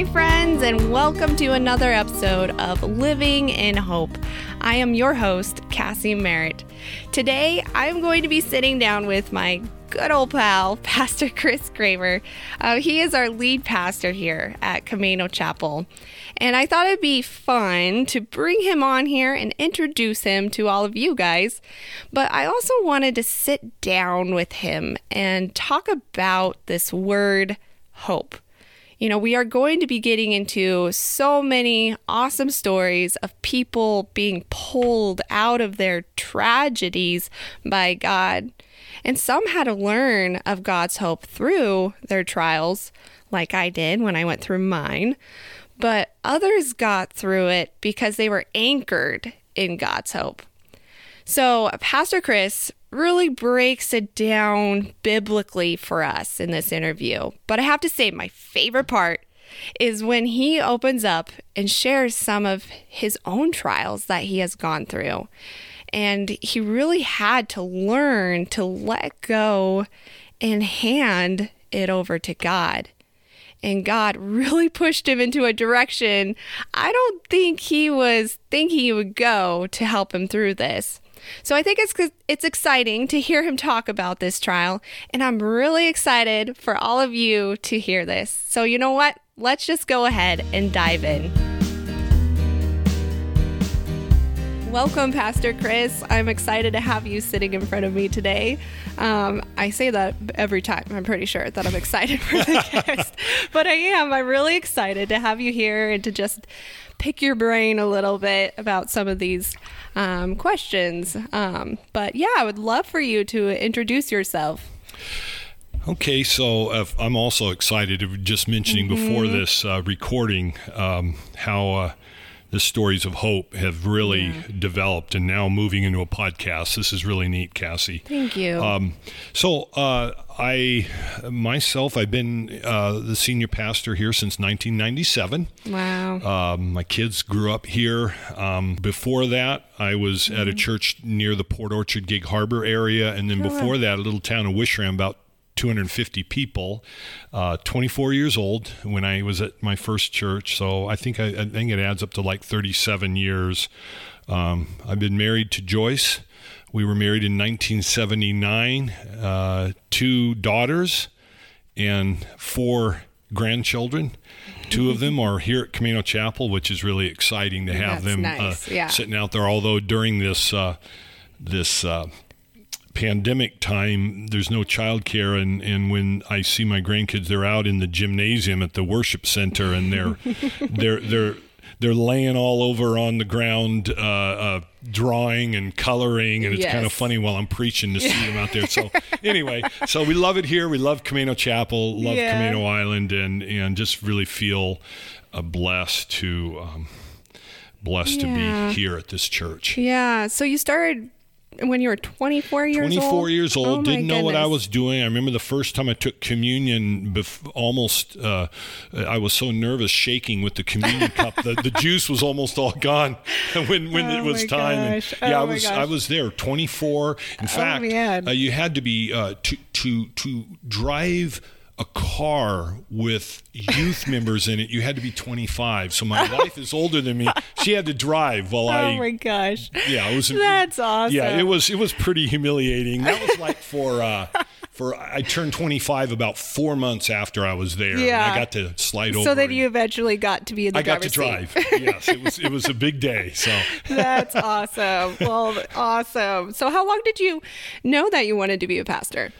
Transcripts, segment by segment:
Hi, friends, and welcome to another episode of Living in Hope. I am your host, Cassie Merritt. Today, I'm going to be sitting down with my good old pal, Pastor Chris Kramer. Uh, he is our lead pastor here at Camano Chapel. And I thought it'd be fun to bring him on here and introduce him to all of you guys. But I also wanted to sit down with him and talk about this word hope. You know, we are going to be getting into so many awesome stories of people being pulled out of their tragedies by God. And some had to learn of God's hope through their trials, like I did when I went through mine. But others got through it because they were anchored in God's hope. So, Pastor Chris really breaks it down biblically for us in this interview. But I have to say, my favorite part is when he opens up and shares some of his own trials that he has gone through. And he really had to learn to let go and hand it over to God. And God really pushed him into a direction I don't think he was thinking he would go to help him through this. So I think it's it's exciting to hear him talk about this trial, and I'm really excited for all of you to hear this. So you know what? Let's just go ahead and dive in. Welcome, Pastor Chris. I'm excited to have you sitting in front of me today. Um, I say that every time, I'm pretty sure that I'm excited for the guest, but I am. I'm really excited to have you here and to just pick your brain a little bit about some of these um, questions. Um, but yeah, I would love for you to introduce yourself. Okay, so uh, I'm also excited. To just mentioning mm-hmm. before this uh, recording um, how uh, the stories of hope have really yeah. developed and now moving into a podcast. This is really neat, Cassie. Thank you. Um, so, uh, I myself, I've been uh, the senior pastor here since 1997. Wow. Um, my kids grew up here. Um, before that, I was mm-hmm. at a mm-hmm. church near the Port Orchard Gig Harbor area. And then before that, a little town of Wishram, about 250 people, uh, 24 years old when I was at my first church. So I think I, I think it adds up to like 37 years. Um, I've been married to Joyce. We were married in 1979. Uh, two daughters and four grandchildren. Two of them are here at Camano Chapel, which is really exciting to have That's them uh, nice. uh, yeah. sitting out there. Although during this uh, this uh, pandemic time, there's no childcare, and and when I see my grandkids, they're out in the gymnasium at the worship center, and they're they're they're they're laying all over on the ground, uh, uh, drawing and coloring, and it's yes. kind of funny while I'm preaching to see them out there. So anyway, so we love it here. We love Camano Chapel, love yeah. Camano Island, and and just really feel uh, blessed to. Um, blessed yeah. to be here at this church. Yeah. So you started when you were 24 years 24 old? 24 years old. Oh didn't know what I was doing. I remember the first time I took communion, bef- almost, uh, I was so nervous, shaking with the communion cup. The, the juice was almost all gone when, when oh it was time. And, yeah, oh I was I was there, 24. In oh, fact, uh, you had to be uh, to to to drive a car with youth members in it, you had to be 25. So my wife is older than me. She had to drive while oh I. Oh my gosh! Yeah, it was. That's awesome. Yeah, it was. It was pretty humiliating. That was like for. Uh, for I turned 25 about four months after I was there. Yeah, I got to slide over. So then you eventually got to be in the. I got to drive. yes, it was. It was a big day. So. That's awesome. Well, awesome. So how long did you know that you wanted to be a pastor?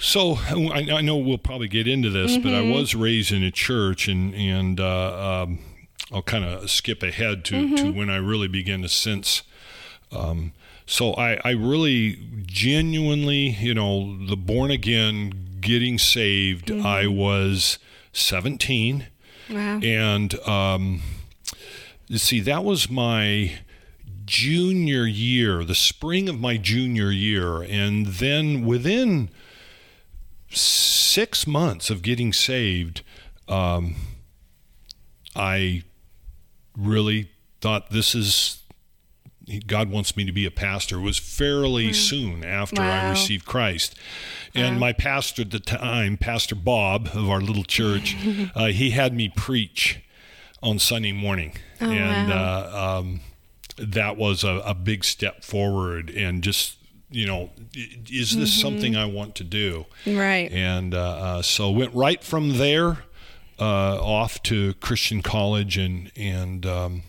So I, I, know we'll probably get into this, mm-hmm. but I mm-hmm. was raised in a church, and and uh, um, I'll kind of skip ahead to, mm-hmm. to when I really began to sense. Um, so I, I really genuinely, you know, the born again, getting saved. Mm-hmm. I was seventeen, wow. and um, see that was my junior year, the spring of my junior year, and then within six months of getting saved, um, I really thought this is God wants me to be a pastor. It was fairly mm. soon after wow. I received Christ. And wow. my pastor at the time, Pastor Bob of our little church, uh, he had me preach on Sunday morning. Oh, and wow. uh, um, that was a, a, big step forward and just you know is this mm-hmm. something i want to do right and uh, uh, so went right from there uh, off to christian college and and um,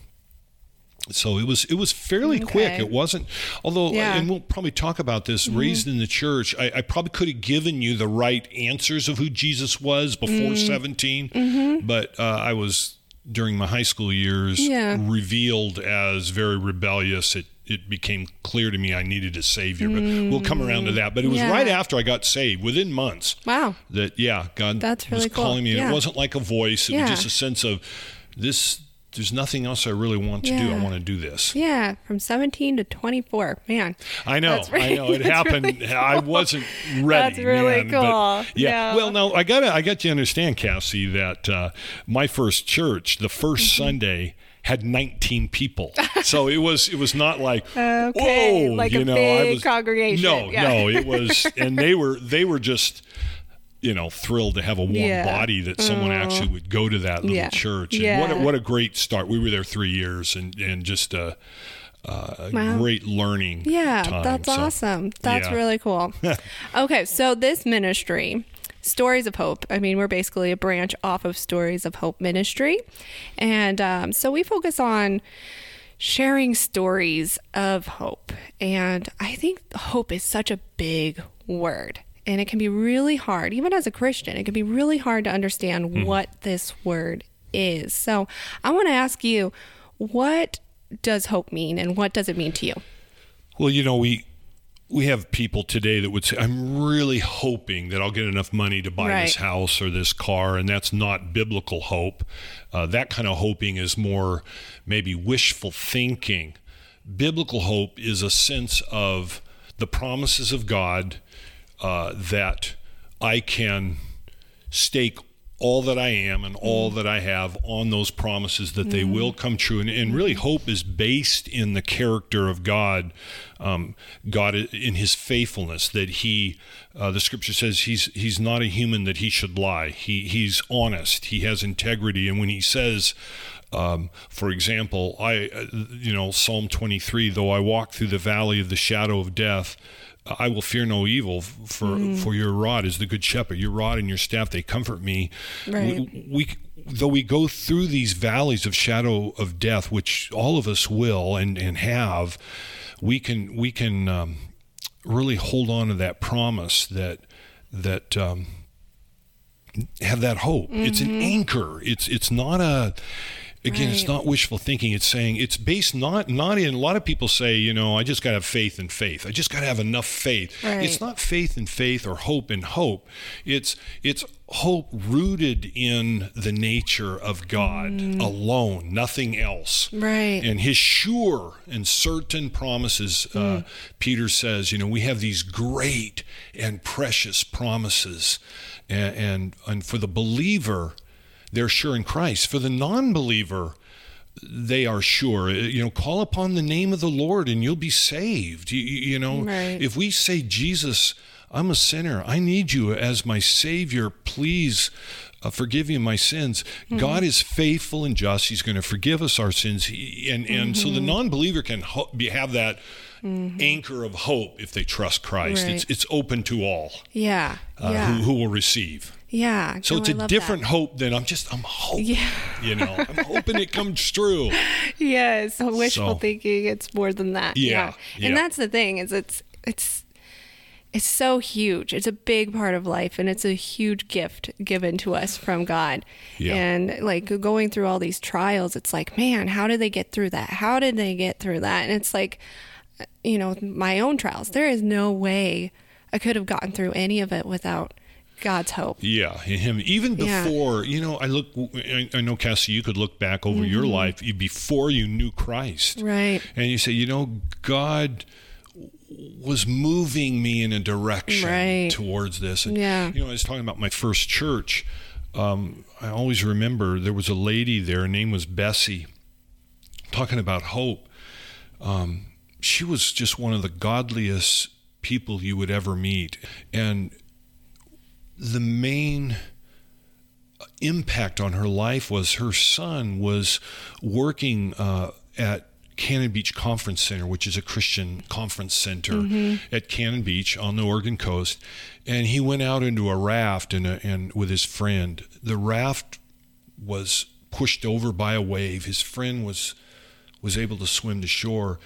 so it was it was fairly okay. quick. It wasn't, although, yeah. and we'll probably talk about this. Mm-hmm. Raised in the church, I, I, probably could have given you the right answers of who Jesus was before mm-hmm. 17 mm-hmm. but uh, I was during my high school years yeah. revealed as very rebellious. It it became clear to me I needed a savior. But we'll come around to that. But it was yeah. right after I got saved, within months. Wow. That yeah, God That's really was calling cool. me. Yeah. It wasn't like a voice. It yeah. was just a sense of this there's nothing else I really want to do. I want to do this. Yeah, from 17 to 24. Man. I know. Really, I know. It happened. Really cool. I wasn't ready. That's really man, cool. Yeah. Well, now I got to I got to understand Cassie that uh, my first church, the 1st mm-hmm. Sunday had 19 people. So it was it was not like okay, whoa, like you a know, big I was, congregation. No, yeah. no, it was and they were they were just you know thrilled to have a warm yeah. body that someone actually would go to that little yeah. church. And yeah. what a, what a great start. We were there 3 years and and just a uh, wow. great learning. Yeah, time. that's so, awesome. That's yeah. really cool. okay, so this ministry, Stories of Hope. I mean, we're basically a branch off of Stories of Hope Ministry, and um, so we focus on sharing stories of hope. And I think hope is such a big word and it can be really hard, even as a Christian, it can be really hard to understand mm. what this word is. So I want to ask you, what does hope mean and what does it mean to you? Well, you know, we we have people today that would say, I'm really hoping that I'll get enough money to buy right. this house or this car. And that's not biblical hope. Uh, that kind of hoping is more maybe wishful thinking. Biblical hope is a sense of the promises of God uh, that I can stake all that I am and all mm. that I have on those promises that mm. they will come true. And, and, really, hope is based in the character of God, um, God in His faithfulness. That He, uh, the Scripture says, He's He's not a human that He should lie. He He's honest. He has integrity. And when He says, um, for example, I, uh, you know, Psalm 23, though I walk through the valley of the shadow of death. I will fear no evil, for mm. for your rod is the good shepherd. Your rod and your staff they comfort me. Right. We, we, though we go through these valleys of shadow of death, which all of us will and and have, we can we can um, really hold on to that promise that that. Um, have that hope. Mm-hmm. It's an mm-hmm. anchor. It's it's not a again right. it's not wishful thinking it's saying it's based not not in a lot of people say you know i just got to have faith and faith i just got to have enough faith right. it's not faith and faith or hope and hope it's it's hope rooted in the nature of god mm. alone nothing else right and his sure and certain promises mm. uh, peter says you know we have these great and precious promises and, and, and for the believer they're sure in Christ. For the non believer, they are sure. Uh, you know, call upon the name of the Lord and you'll be saved. You, you know, right. if we say, Jesus, I'm a sinner, I need you as my Savior, please. Uh, forgive me my sins. Mm-hmm. God is faithful and just. He's going to forgive us our sins. He, and and mm-hmm. so the mm-hmm. non-believer can ho- be, have that mm-hmm. anchor of hope if they trust Christ. Right. It's it's open to all. Yeah. Uh, yeah. Who, who will receive. Yeah. So no, it's a different that. hope than I'm just I'm hoping. Yeah. You know, I'm hoping it comes true. Yes, wishful so, thinking. It's more than that. Yeah, yeah. And that's the thing is it's it's it's so huge. It's a big part of life and it's a huge gift given to us from God. Yeah. And like going through all these trials, it's like, man, how did they get through that? How did they get through that? And it's like you know, my own trials. There is no way I could have gotten through any of it without God's hope. Yeah, him. Even before, yeah. you know, I look. I know, Cassie, you could look back over mm-hmm. your life before you knew Christ, right? And you say, you know, God was moving me in a direction right. towards this. And, yeah. You know, I was talking about my first church. Um, I always remember there was a lady there. Her name was Bessie. Talking about hope. Um, she was just one of the godliest people you would ever meet. And the main impact on her life was her son was working uh, at Cannon Beach Conference Center, which is a Christian conference center mm-hmm. at Cannon Beach on the Oregon coast, and he went out into a raft and, and with his friend. The raft was pushed over by a wave. His friend was was able to swim to shore,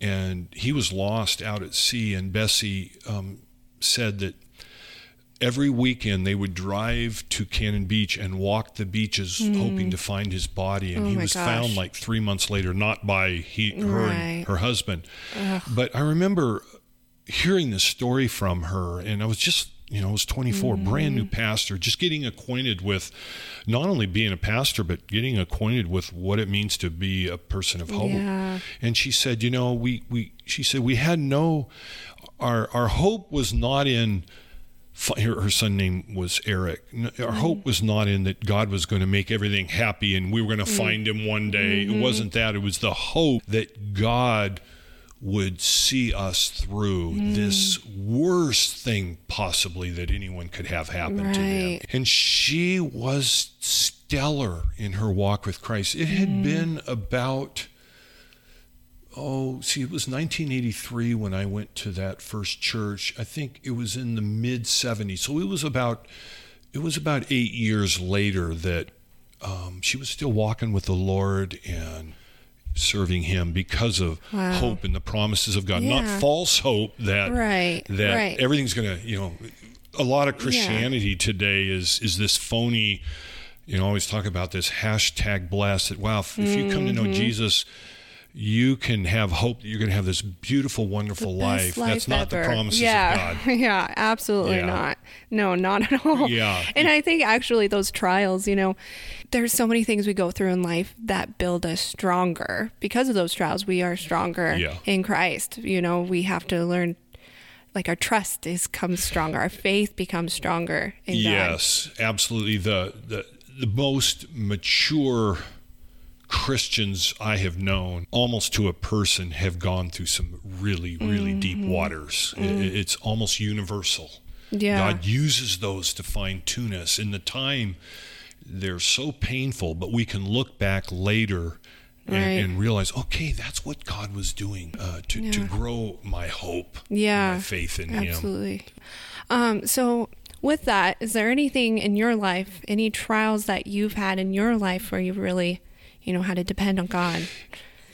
and he was lost out at sea. And Bessie um, said that every weekend they would drive to Cannon Beach and walk the beaches mm. hoping to find his body and oh he was gosh. found like 3 months later not by he her right. and her husband Ugh. but I remember hearing this story from her and I was just you know, I was 24, mm. brand new pastor, just getting acquainted with not only being a pastor, but getting acquainted with what it means to be a person of hope. Yeah. And she said, you know, we, we, she said, we had no, our, our hope was not in, her, her son name was Eric. Our hope was not in that God was going to make everything happy and we were going to mm. find him one day. Mm-hmm. It wasn't that. It was the hope that God would see us through mm. this worst thing possibly that anyone could have happen right. to them. And she was stellar in her walk with Christ. It had mm. been about oh, see, it was 1983 when I went to that first church. I think it was in the mid 70s. So it was about it was about eight years later that um, she was still walking with the Lord and serving Him because of wow. hope and the promises of God, yeah. not false hope that right, that right. everything's going to you know. A lot of Christianity yeah. today is is this phony. You know, always talk about this hashtag blessed. Wow, if, if you come to know Mm-hmm. Jesus, you can have hope that you're going to have this beautiful, wonderful life. life. That's not ever. the promises yeah. of God. Yeah, absolutely Yeah. not. No, not at all. Yeah. And I think actually those trials, you know, there's so many things we go through in life that build us stronger. Because of those trials, we are stronger Yeah. in Christ. You know, we have to learn like our trust is comes stronger, our faith becomes stronger in God. Yes, absolutely. The, the the most mature Christians I have known, almost to a person, have gone through some really, really deep waters. I- It's almost universal. Yeah. God uses those to fine tune us. In the time, they're so painful, but we can look back later and, Right. and realize, okay, that's what God was doing uh, to, to grow my hope, Yeah. my faith in Him. Absolutely. Um, so, with that, is there anything in your life, any trials that you've had in your life where you've really, you know, how to depend on God?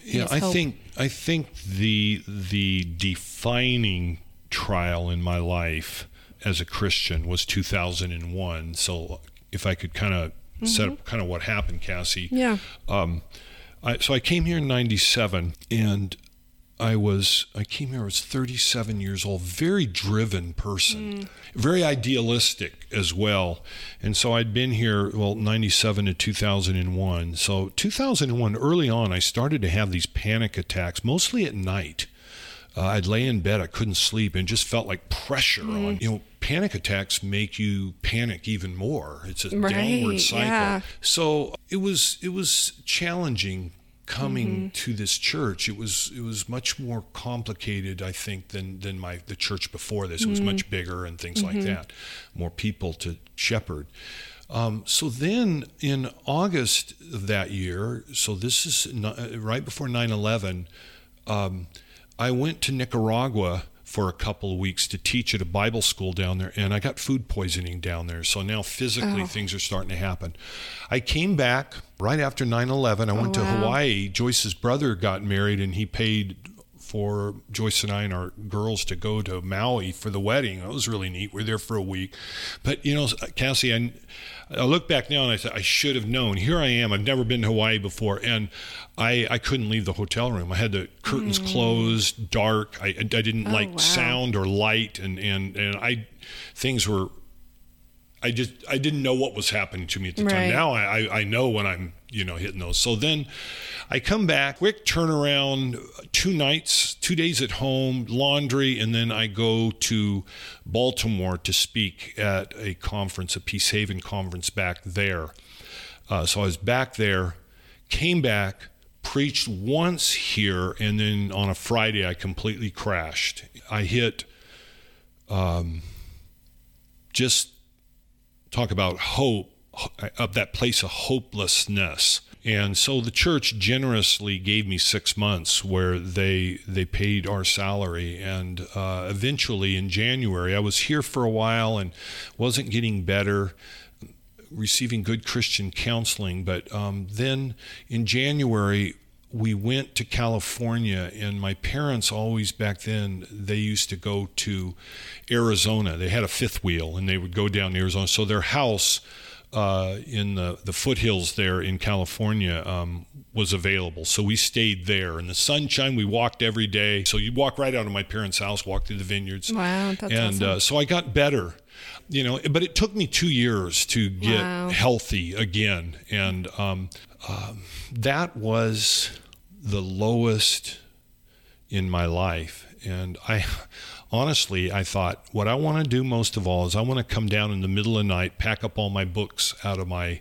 Yeah, I hope? think I think the the defining trial in my life as a Christian was 2001. So if I could kind of set up kind of what happened, Cassie. Mm-hmm. Yeah. Um, I, so I came here in '97, and I was I came here. I was 37 years old. Very driven person, very idealistic as well. And so I'd been here well 97 to 2001. So 2001 early on, I started to have these panic attacks, mostly at night. Uh, I'd lay in bed, I couldn't sleep, and just felt like pressure on. You know, panic attacks make you panic even more. It's a Right, downward cycle. yeah. So it was it was challenging coming Mm-hmm. to this church. It was it was much more complicated, I think, than than my the church before this. It was Mm-hmm. much bigger and things like that, more people to shepherd. Um, so then in August of that year, so this is no- uh, right before 9 11, um, I went to Nicaragua for a couple of weeks to teach at a Bible school down there, and I got food poisoning down there. So now physically Oh. things are starting to happen. I came back right after 9 11. I went to oh, wow. Hawaii. Joyce's brother got married, and he paid for Joyce and I and our girls to go to Maui for the wedding. That was really neat. We are there for a week. But, you know, Cassie, I, I look back now and I said, I should have known. Here I am. I've never been to Hawaii before. And I, I couldn't leave the hotel room. I had the curtains closed, dark. I, I didn't like Mm. Oh, wow. sound or light. And, and, and I, things were, I just, I didn't know what was happening to me at the Right. time. Now I, I know when I'm, you know, hitting those. So then I come back, quick turnaround, two nights, two days at home, laundry, and then I go to Baltimore to speak at a conference, a Peace Haven conference back there. Uh, so I was back there, came back, preached once here, and then on a Friday, I completely crashed. I hit, um, just talk about hope, of that place of hopelessness. And so the church generously gave me six months where they they paid our salary, and uh, eventually in January I was here for a while and wasn't getting better receiving good Christian counseling. But um, then in January, we went to California, and my parents always back then they used to go to Arizona. They had a fifth wheel, and they would go down to Arizona. So their house uh, in the the foothills there in California um, was available. So we stayed there in the sunshine. We walked every day. So you walk right out of my parents' house, walk through the vineyards. Wow, that's and awesome. uh, so I got better you know, but it took me two years to get wow. healthy again, and um, um, that was the lowest in my life. And I honestly, I thought what I want to do most of all is I want to come down in the middle of the night, pack up all my books out of my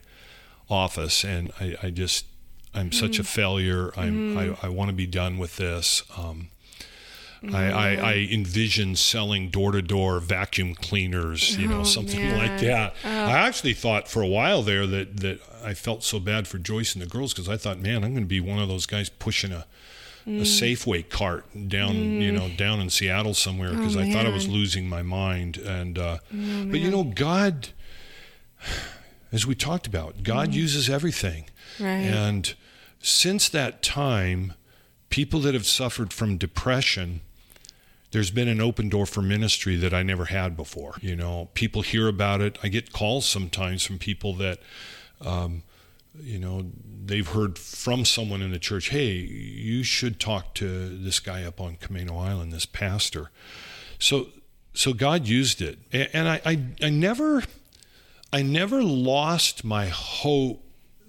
office, and I, I just I'm mm. such a mm. failure. I'm, mm. I, I want to be done with this. Um, I, I, I envisioned selling door to door vacuum cleaners, you know, oh, something man. like that. Oh. I actually thought for a while there that, that I felt so bad for Joyce and the girls because I thought, man, I'm going to be one of those guys pushing a, mm. a Safeway cart down, mm. you know, down in Seattle somewhere because oh, I thought I was losing my mind. And, uh, oh, but you know, God, as we talked about, God mm. uses everything. Right. And since that time, people that have suffered from depression, there's been an open door for ministry that I never had before. You know, people hear about it. I get calls sometimes from people that, um, you know, they've heard from someone in the church, hey, you should talk to this guy up on Camano Island, this pastor. So, so God used it, and I, I, I never, I never lost my hope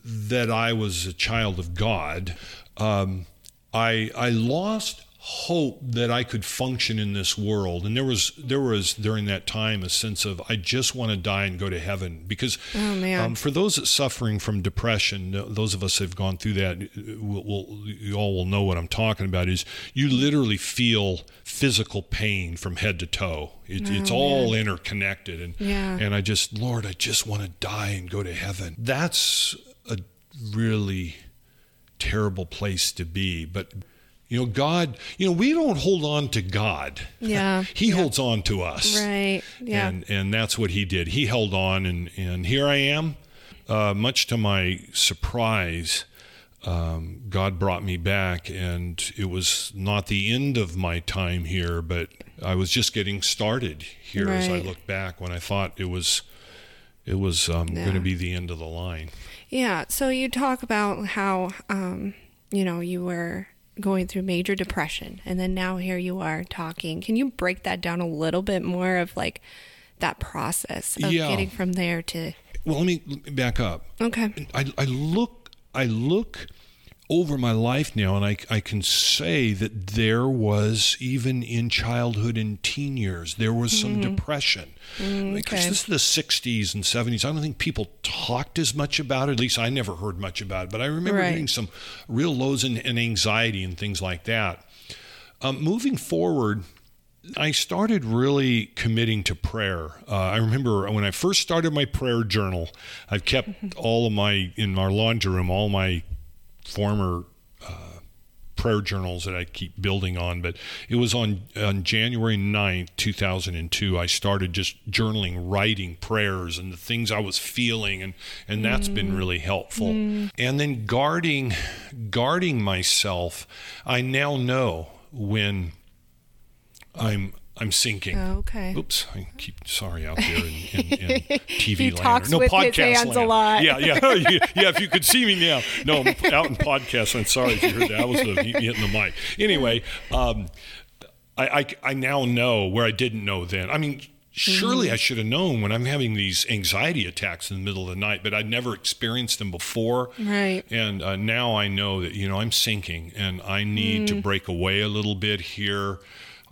that I was a child of God. Um, I, I lost hope that I could function in this world. And there was there was during that time a sense of I just want to die and go to heaven because oh, um, for those that suffering from depression, those of us that have gone through that, will, will, you all will know what I'm talking about. Is you literally feel physical pain from head to toe. It, oh, it's all interconnected, and yeah. and I just Lord, I just want to die and go to heaven. That's a really terrible place to be, but you know, God, you know, we don't hold on to God. Yeah. he yeah. holds on to us. Right. Yeah. And and that's what he did. He held on and and here I am. Uh, much to my surprise, um, God brought me back and it was not the end of my time here, but I was just getting started here right. as I look back when I thought it was it was um, yeah. going to be the end of the line. Yeah. So you talk about how um, you know you were going through major depression and then now here you are talking. Can you break that down a little bit more of like that process of yeah. getting from there to well let me back up. Okay. I, I look i look over my life now, and I, I can say that there was, even in childhood and teen years, there was some mm-hmm. depression. Mm, because okay. this is the 60s and 70s. I don't think people talked as much about it. At least I never heard much about it. But I remember right. getting some real lows in anxiety and things like that. Um, moving forward, I started really committing to prayer. Uh, I remember when I first started my prayer journal, I've kept mm-hmm. all of my, in our laundry room, all my former uh, prayer journals that I keep building on. But it was on, on January 9th, 2002, I started just journaling, writing prayers and the things I was feeling. And, and that's mm. been really helpful. Mm. And then guarding, guarding myself, I now know when I'm I'm sinking. Oh, okay. Oops, I keep sorry out there in, in, in TV he land. Talks no with podcast his hands land. a lot. Yeah, yeah, yeah. If you could see me now, no, I'm out in podcast. I'm sorry if you heard that. I was the, hitting the mic. Anyway, um, I, I I now know where I didn't know then. I mean, surely mm-hmm. I should have known when I'm having these anxiety attacks in the middle of the night, but I'd never experienced them before. Right. And uh, now I know that you know I'm sinking, and I need mm. to break away a little bit here.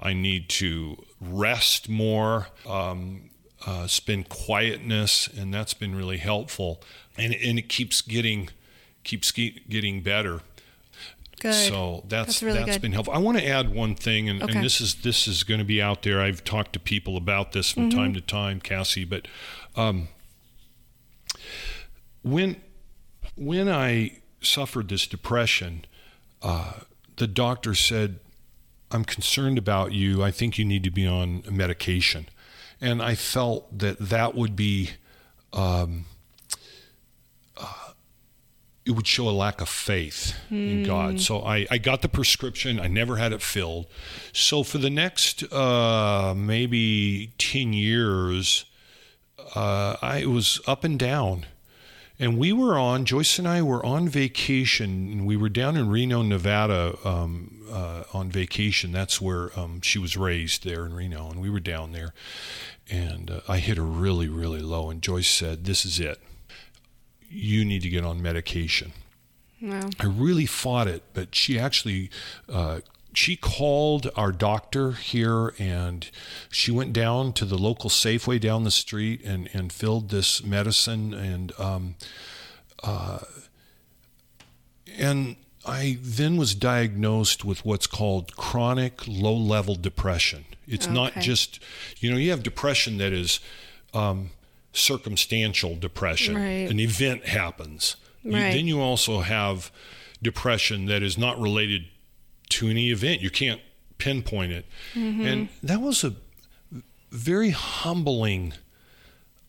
I need to rest more, um, uh, spend quietness, and that's been really helpful. And, and it keeps getting keeps getting better. Good. So that's that's, really that's been helpful. I want to add one thing, and, okay. and, this is this is going to be out there. I've talked to people about this from mm-hmm. time to time, Cassie. But um, when when I suffered this depression, uh, the doctor said, "I'm concerned about you. I think you need to be on medication." And I felt that that would be um, it would show a lack of faith mm. in God. So I, I got the prescription. I never had it filled. So for the next uh, maybe 10 years, uh, I was up and down. And we were on, Joyce and I were on vacation. We were down in Reno, Nevada um, uh, on vacation. That's where um, she was raised there in Reno. And we were down there. And uh, I hit her really, really low. And Joyce said, This is it you need to get on medication. Wow. I really fought it, but she actually uh, she called our doctor here and she went down to the local Safeway down the street and, and filled this medicine and um, uh, and I then was diagnosed with what's called chronic low level depression. It's okay. not just you know you have depression that is um, circumstantial depression. Right. An event happens. Right. You, then you also have depression that is not related to any event. You can't pinpoint it. Mm-hmm. And that was a very humbling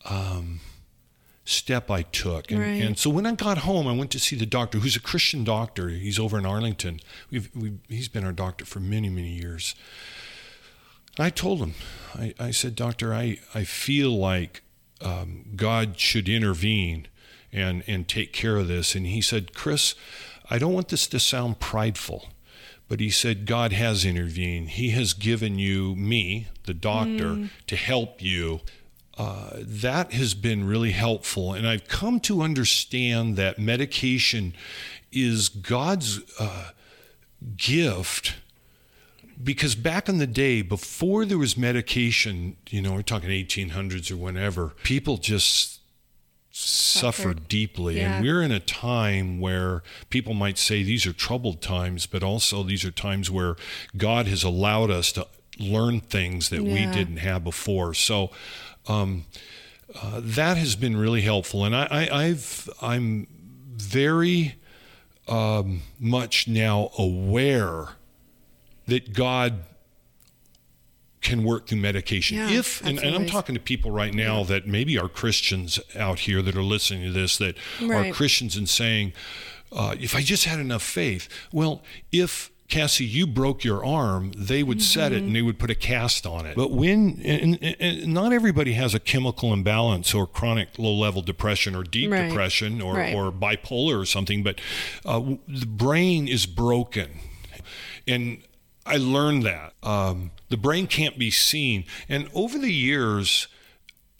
um, step I took. And, right. and, so when I got home, I went to see the doctor, who's a Christian doctor. He's over in Arlington. We've, we've, he's been our doctor for many, many years. I told him, I, I said, Doctor, I, I feel like um, God should intervene and and take care of this. And he said, Chris, I don't want this to sound prideful, but he said God has intervened. He has given you me, the doctor, mm. to help you. Uh, that has been really helpful, and I've come to understand that medication is God's uh, gift because back in the day, before there was medication, you know, we're talking 1800s or whenever, people just suffered deeply. Yeah. And we're in a time where people might say these are troubled times, but also these are times where God has allowed us to learn things that yeah. we didn't have before. So, um, uh, that has been really helpful, and I, I, have I'm very um, much now aware that God can work through medication. Yeah, if and, and, I'm talking to people right now yeah. that maybe are Christians out here that are listening to this that right. are Christians and saying, uh, if I just had enough faith. Well, if Cassie, you broke your arm, they would mm-hmm. set it and they would put a cast on it. But when, and, and not everybody has a chemical imbalance or chronic low level depression or deep right. depression or, right. or bipolar or something, but uh, the brain is broken. And I learned that. Um, the brain can't be seen. And over the years,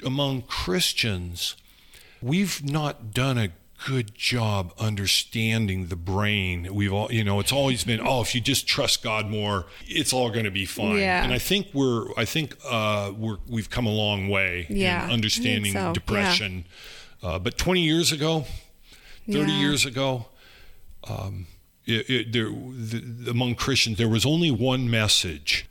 among Christians, we've not done a good job understanding the brain. We've all, you know, it's always been, oh, if you just trust God more, it's all going to be fine. Yeah. And I think we're, I think uh, we're, we've come a long way yeah, in understanding so. depression. Yeah. Uh, but 20 years ago, 30 yeah. years ago, um, it, it, there, the, among Christians, there was only one message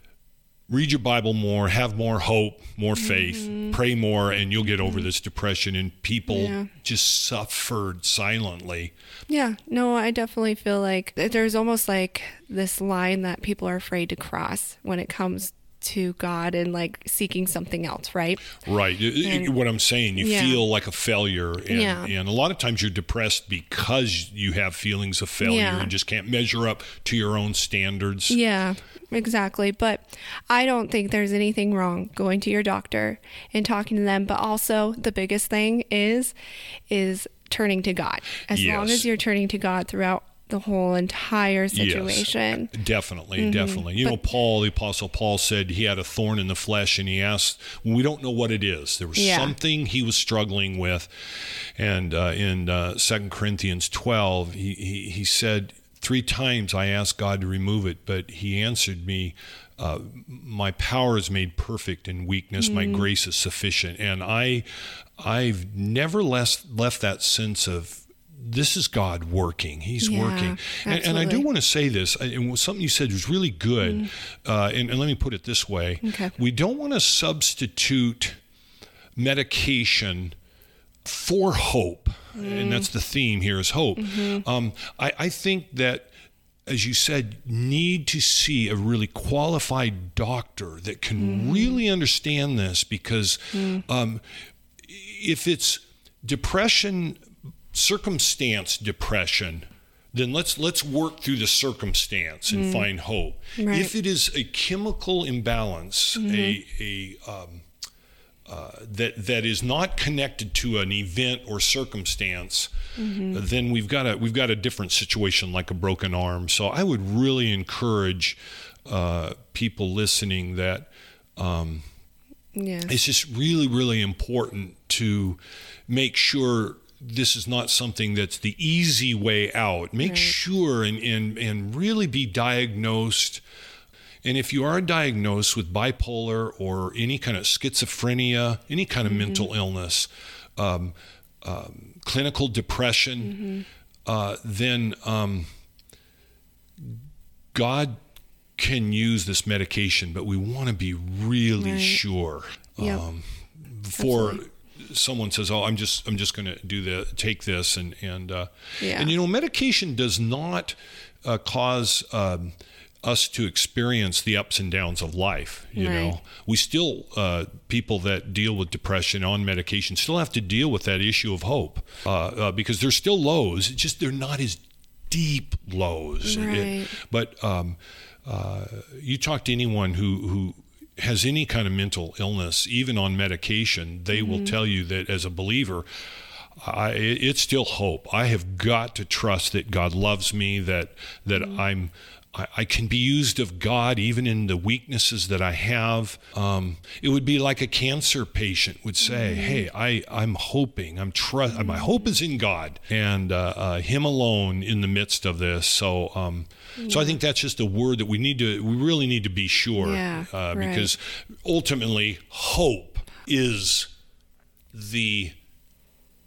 read your Bible more, have more hope, more faith, mm-hmm. pray more, and you'll get over this depression. And people yeah. just suffered silently. Yeah, no, I definitely feel like there's almost like this line that people are afraid to cross when it comes to God and like seeking something else, right? Right. And, what I'm saying, you yeah. feel like a failure. And, yeah. and a lot of times you're depressed because you have feelings of failure yeah. and just can't measure up to your own standards. Yeah, exactly. But I don't think there's anything wrong going to your doctor and talking to them. But also, the biggest thing is, is turning to God. As yes. long as you're turning to God throughout the whole entire situation. Yes, definitely, mm-hmm. definitely. You but, know, Paul, the Apostle Paul said he had a thorn in the flesh, and he asked, "We don't know what it is." There was yeah. something he was struggling with, and uh, in uh, Second Corinthians twelve, he, he he said, Three times I asked God to remove it, but He answered me, uh, "My power is made perfect in weakness. Mm. My grace is sufficient." And I, I've never left left that sense of this is God working. He's yeah, working. And, and, I do want to say this, and something you said was really good. Mm. Uh, and, and, let me put it this way okay. we don't want to substitute medication for hope. Mm. And that's the theme here is hope. Mm-hmm. Um, I, I think that as you said, need to see a really qualified doctor that can mm. really understand this because mm. um, if it's depression, circumstance depression, then let's let's work through the circumstance and mm. find hope. Right. If it is a chemical imbalance, mm-hmm. a a um, uh, that that is not connected to an event or circumstance, mm-hmm. then we've got a we've got a different situation like a broken arm. So I would really encourage uh, people listening that um, yes. it's just really really important to make sure this is not something that's the easy way out. Make right. sure and, and and really be diagnosed and if you are diagnosed with bipolar or any kind of schizophrenia, any kind of mm-hmm. mental illness, um, um, clinical depression, mm-hmm. uh, then um, God can use this medication, but we want to be really right. sure yep. Um, before. Absolutely someone says, "Oh, I'm just I'm just going to do the take this," and and uh, yeah. and you know, medication does not uh, cause um, us to experience the ups and downs of life. You right. know, we still uh, people that deal with depression on medication still have to deal with that issue of hope uh, uh, because there's still lows. It's just they're not as deep lows. Right. It, but um, uh, you talk to anyone who who has any kind of mental illness, even on medication, they mm-hmm. will tell you that as a believer. I, it's still hope. I have got to trust that God loves me, that that mm-hmm. I'm I, I, can be used of God even in the weaknesses that I have. Um, it would be like a cancer patient would say, mm-hmm. "Hey, I I'm hoping. I'm trust. My hope is in God and uh, uh, Him alone in the midst of this." So. Um, yeah. So I think that's just a word that we need to, we really need to be sure, yeah, uh, right. because ultimately hope is the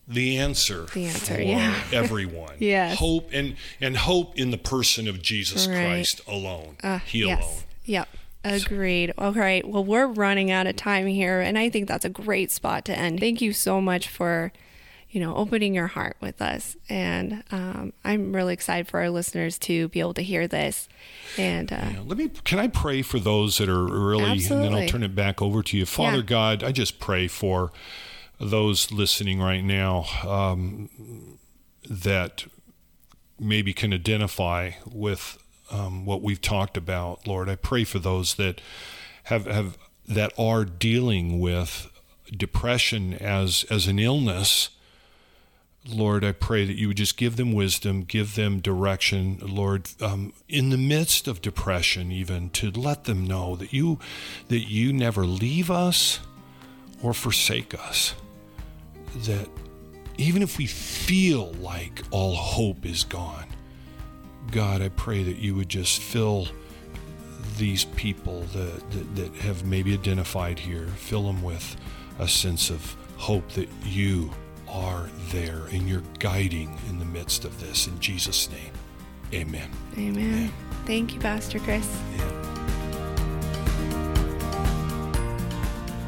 the answer, the answer for yeah. everyone. yes. Hope and and hope in the person of Jesus right. Christ alone. Uh, he yes. alone. Yep. Agreed. All right. Well, we're running out of time here, and I think that's a great spot to end. Thank you so much for, you know, opening your heart with us, and um, I'm really excited for our listeners to be able to hear this. And uh, yeah, let me. Can I pray for those that are really, absolutely. and then I'll turn it back over to you, Father yeah. God. I just pray for those listening right now um, that maybe can identify with um, what we've talked about, Lord. I pray for those that have, have that are dealing with depression as as an illness. Lord, I pray that you would just give them wisdom, give them direction, Lord, um, in the midst of depression, even to let them know that you that you never leave us or forsake us. That even if we feel like all hope is gone, God, I pray that you would just fill these people that, that, that, have maybe identified here, fill them with a sense of hope that you are there and you're guiding in the midst of this. In Jesus' name, amen. Amen. amen. Thank you, Pastor Chris. Yeah.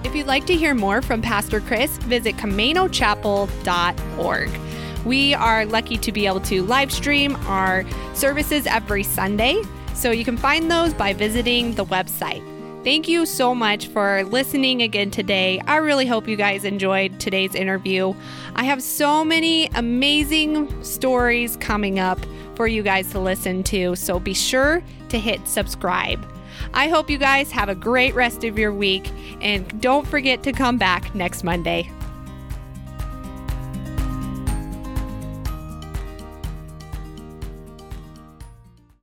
If you'd like to hear more from Pastor Chris, visit CamanoChapel.org. We are lucky to be able to live stream our services every Sunday, so you can find those by visiting the website. Thank you so much for listening again today. I really hope you guys enjoyed today's interview. I have so many amazing stories coming up for you guys to listen to, so be sure to hit subscribe. I hope you guys have a great rest of your week and don't forget to come back next Monday.